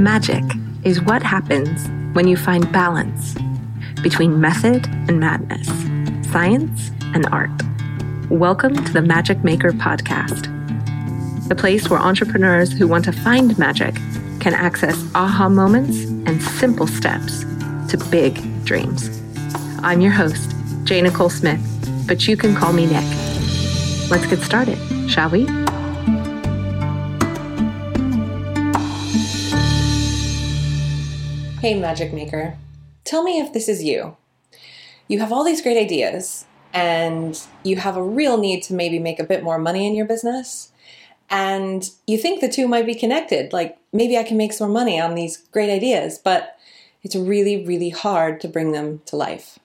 Magic is what happens when you find balance between method and madness, science and art. Welcome to the Magic Maker Podcast, the place where entrepreneurs who want to find magic can access aha moments and simple steps to big dreams. I'm your host, J. Nicole Smith, but you can call me Nick. Let's get started, shall we? Hey, Magic Maker. Tell me if this is you. You have all these great ideas and you have a real need to maybe make a bit more money in your business. And you think the two might be connected. Like maybe I can make some more money on these great ideas, but it's really, really hard to bring them to life.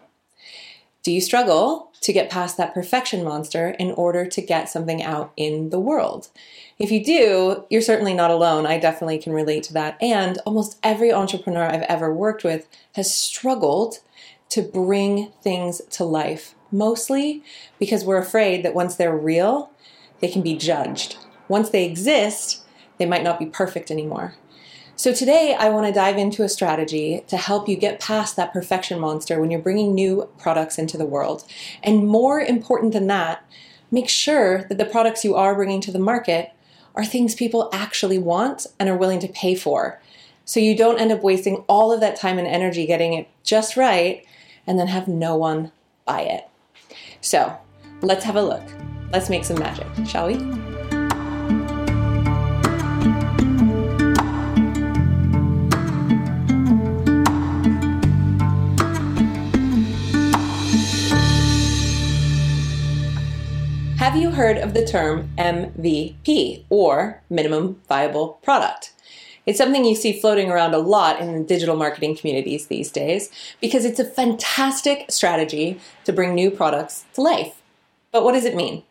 Do you struggle to get past that perfection monster in order to get something out in the world? If you do, you're certainly not alone. I definitely can relate to that. And almost every entrepreneur I've ever worked with has struggled to bring things to life, mostly because we're afraid that once they're real, they can be judged. Once they exist, they might not be perfect anymore. So, today I want to dive into a strategy to help you get past that perfection monster when you're bringing new products into the world. And more important than that, make sure that the products you are bringing to the market are things people actually want and are willing to pay for. So you don't end up wasting all of that time and energy getting it just right and then have no one buy it. So let's have a look. Let's make some magic, shall we? Have you heard of the term MVP or minimum viable product? It's something you see floating around a lot in the digital marketing communities these days because it's a fantastic strategy to bring new products to life. But what does it mean?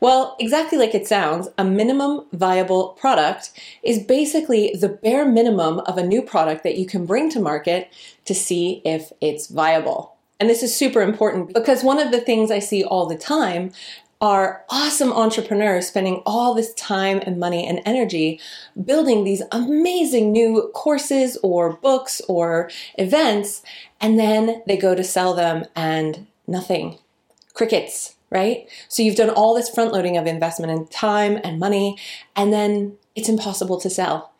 Well, exactly like it sounds, a minimum viable product is basically the bare minimum of a new product that you can bring to market to see if it's viable. And this is super important because one of the things I see all the time are awesome entrepreneurs spending all this time and money and energy building these amazing new courses or books or events, and then they go to sell them and nothing. Crickets, right? So you've done all this front loading of investment in time and money, and then it's impossible to sell.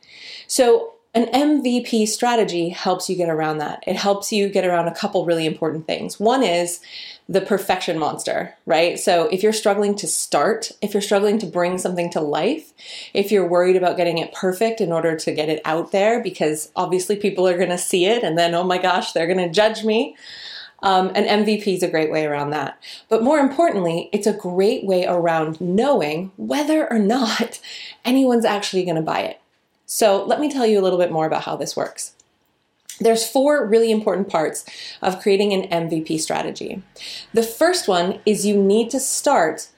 So an MVP strategy helps you get around that. It helps you get around a couple really important things. One is the perfection monster, right? So if you're struggling to start, if you're struggling to bring something to life, if you're worried about getting it perfect in order to get it out there, because obviously people are going to see it and then, oh my gosh, they're going to judge me. Um, an MVP is a great way around that. But more importantly, it's a great way around knowing whether or not anyone's actually going to buy it. So let me tell you a little bit more about how this works. There's four really important parts of creating an MVP strategy. The first one is you need to start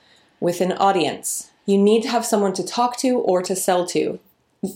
with an audience. You need to have someone to talk to or to sell to.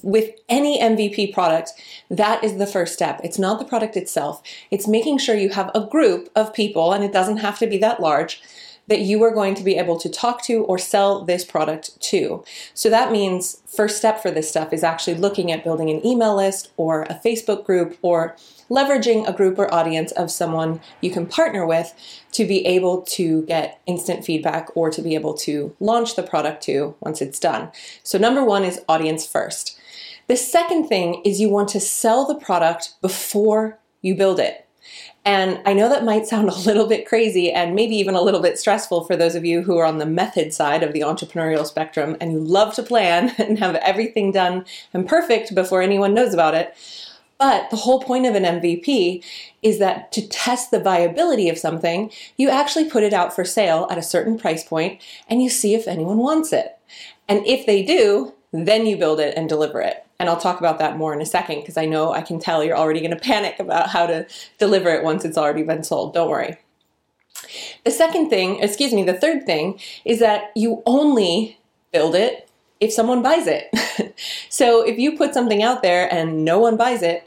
With any MVP product, that is the first step. It's not the product itself. It's making sure you have a group of people, and it doesn't have to be that large, that you are going to be able to talk to or sell this product to. So that means first step for this stuff is actually looking at building an email list or a Facebook group or leveraging a group or audience of someone you can partner with to be able to get instant feedback or to be able to launch the product to once it's done. So number 1 is audience first. The second thing is you want to sell the product before you build it. And I know that might sound a little bit crazy and maybe even a little bit stressful for those of you who are on the method side of the entrepreneurial spectrum and you love to plan and have everything done and perfect before anyone knows about it. But the whole point of an MVP is that to test the viability of something, you actually put it out for sale at a certain price point and you see if anyone wants it. And if they do, then you build it and deliver it. And I'll talk about that more in a second because I know I can tell you're already going to panic about how to deliver it once it's already been sold. Don't worry. The second thing, excuse me, the third thing is that you only build it if someone buys it. so if you put something out there and no one buys it,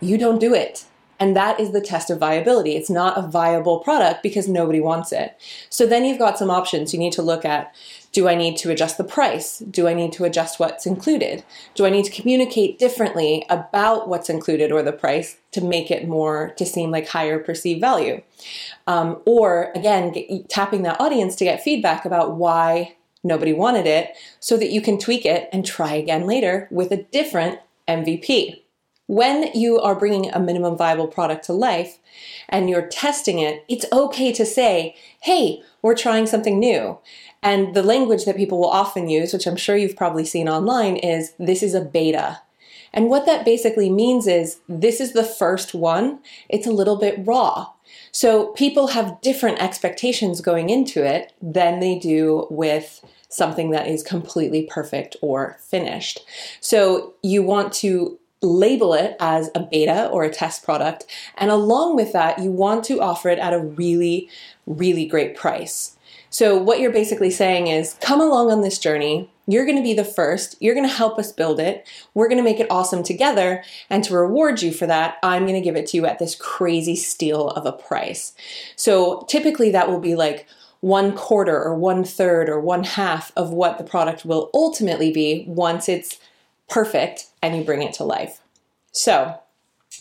you don't do it. And that is the test of viability. It's not a viable product because nobody wants it. So then you've got some options you need to look at. Do I need to adjust the price? Do I need to adjust what's included? Do I need to communicate differently about what's included or the price to make it more to seem like higher perceived value? Um, or again, get, tapping that audience to get feedback about why nobody wanted it so that you can tweak it and try again later with a different MVP. When you are bringing a minimum viable product to life and you're testing it, it's okay to say, hey, we're trying something new. And the language that people will often use, which I'm sure you've probably seen online, is this is a beta. And what that basically means is this is the first one, it's a little bit raw. So people have different expectations going into it than they do with something that is completely perfect or finished. So you want to label it as a beta or a test product. And along with that, you want to offer it at a really, really great price. So, what you're basically saying is come along on this journey. You're going to be the first. You're going to help us build it. We're going to make it awesome together. And to reward you for that, I'm going to give it to you at this crazy steal of a price. So, typically, that will be like one quarter or one third or one half of what the product will ultimately be once it's perfect and you bring it to life. So,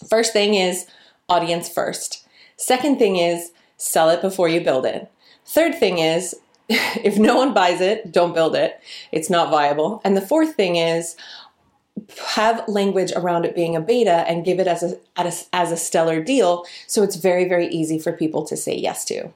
first thing is audience first. Second thing is sell it before you build it. Third thing is if no one buys it, don't build it. It's not viable. And the fourth thing is have language around it being a beta and give it as a, as a, as a stellar deal. So it's very very easy for people to say yes to.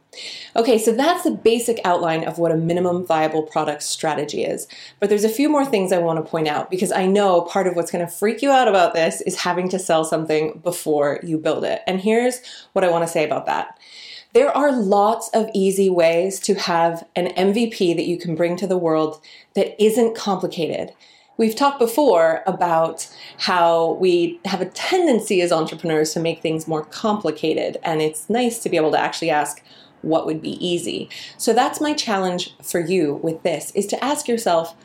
Okay so that's the basic outline of what a minimum viable product strategy is. But there's a few more things i want to point out because i know part of what's going to freak you out about this is having to sell something before you build it. And here's what i want to say about that. There are lots of easy ways to have an MVP that you can bring to the world that isn't complicated. We've talked before about how we have a tendency as entrepreneurs to make things more complicated, and it's nice to be able to actually ask what would be easy. So that's my challenge for you with this is to ask yourself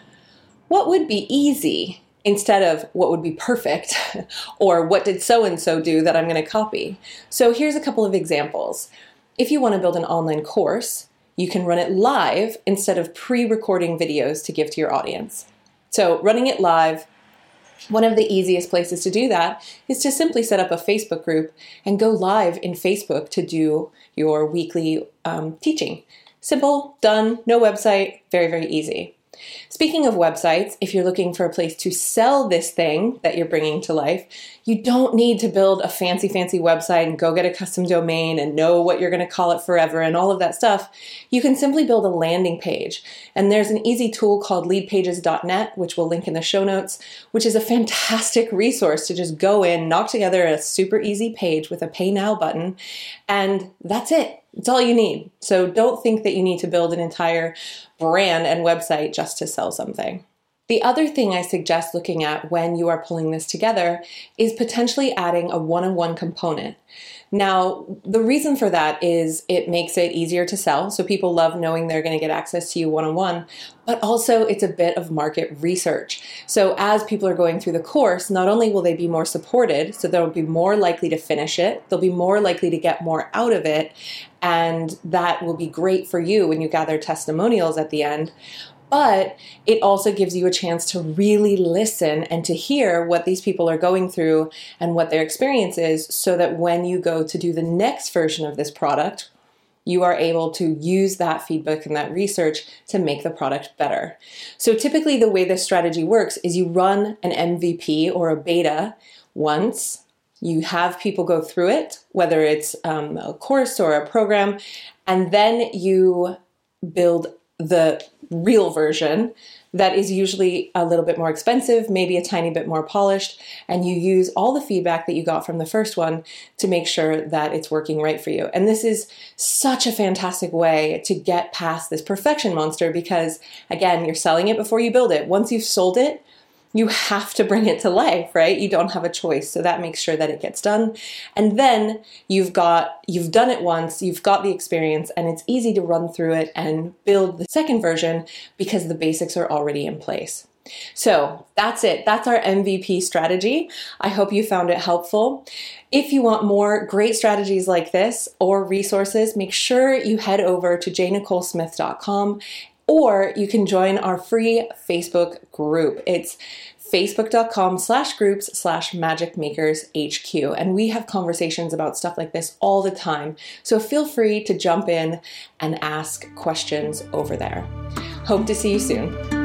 what would be easy instead of what would be perfect or what did so and so do that I'm going to copy. So here's a couple of examples. If you want to build an online course, you can run it live instead of pre recording videos to give to your audience. So, running it live, one of the easiest places to do that is to simply set up a Facebook group and go live in Facebook to do your weekly um, teaching. Simple, done, no website, very, very easy. Speaking of websites, if you're looking for a place to sell this thing that you're bringing to life, you don't need to build a fancy, fancy website and go get a custom domain and know what you're going to call it forever and all of that stuff. You can simply build a landing page. And there's an easy tool called leadpages.net, which we'll link in the show notes, which is a fantastic resource to just go in, knock together a super easy page with a pay now button, and that's it. It's all you need. So don't think that you need to build an entire brand and website just to sell something. The other thing I suggest looking at when you are pulling this together is potentially adding a one on one component. Now, the reason for that is it makes it easier to sell. So people love knowing they're going to get access to you one on one, but also it's a bit of market research. So as people are going through the course, not only will they be more supported, so they'll be more likely to finish it, they'll be more likely to get more out of it, and that will be great for you when you gather testimonials at the end but it also gives you a chance to really listen and to hear what these people are going through and what their experience is so that when you go to do the next version of this product, you are able to use that feedback and that research to make the product better. So, typically, the way this strategy works is you run an MVP or a beta once, you have people go through it, whether it's um, a course or a program, and then you build the real version that is usually a little bit more expensive, maybe a tiny bit more polished, and you use all the feedback that you got from the first one to make sure that it's working right for you. And this is such a fantastic way to get past this perfection monster because, again, you're selling it before you build it. Once you've sold it, you have to bring it to life, right? You don't have a choice. So that makes sure that it gets done. And then you've got, you've done it once, you've got the experience, and it's easy to run through it and build the second version because the basics are already in place. So that's it. That's our MVP strategy. I hope you found it helpful. If you want more great strategies like this or resources, make sure you head over to jnicolesmith.com or you can join our free Facebook group. It's facebook.com slash groups slash magic makers HQ. And we have conversations about stuff like this all the time. So feel free to jump in and ask questions over there. Hope to see you soon.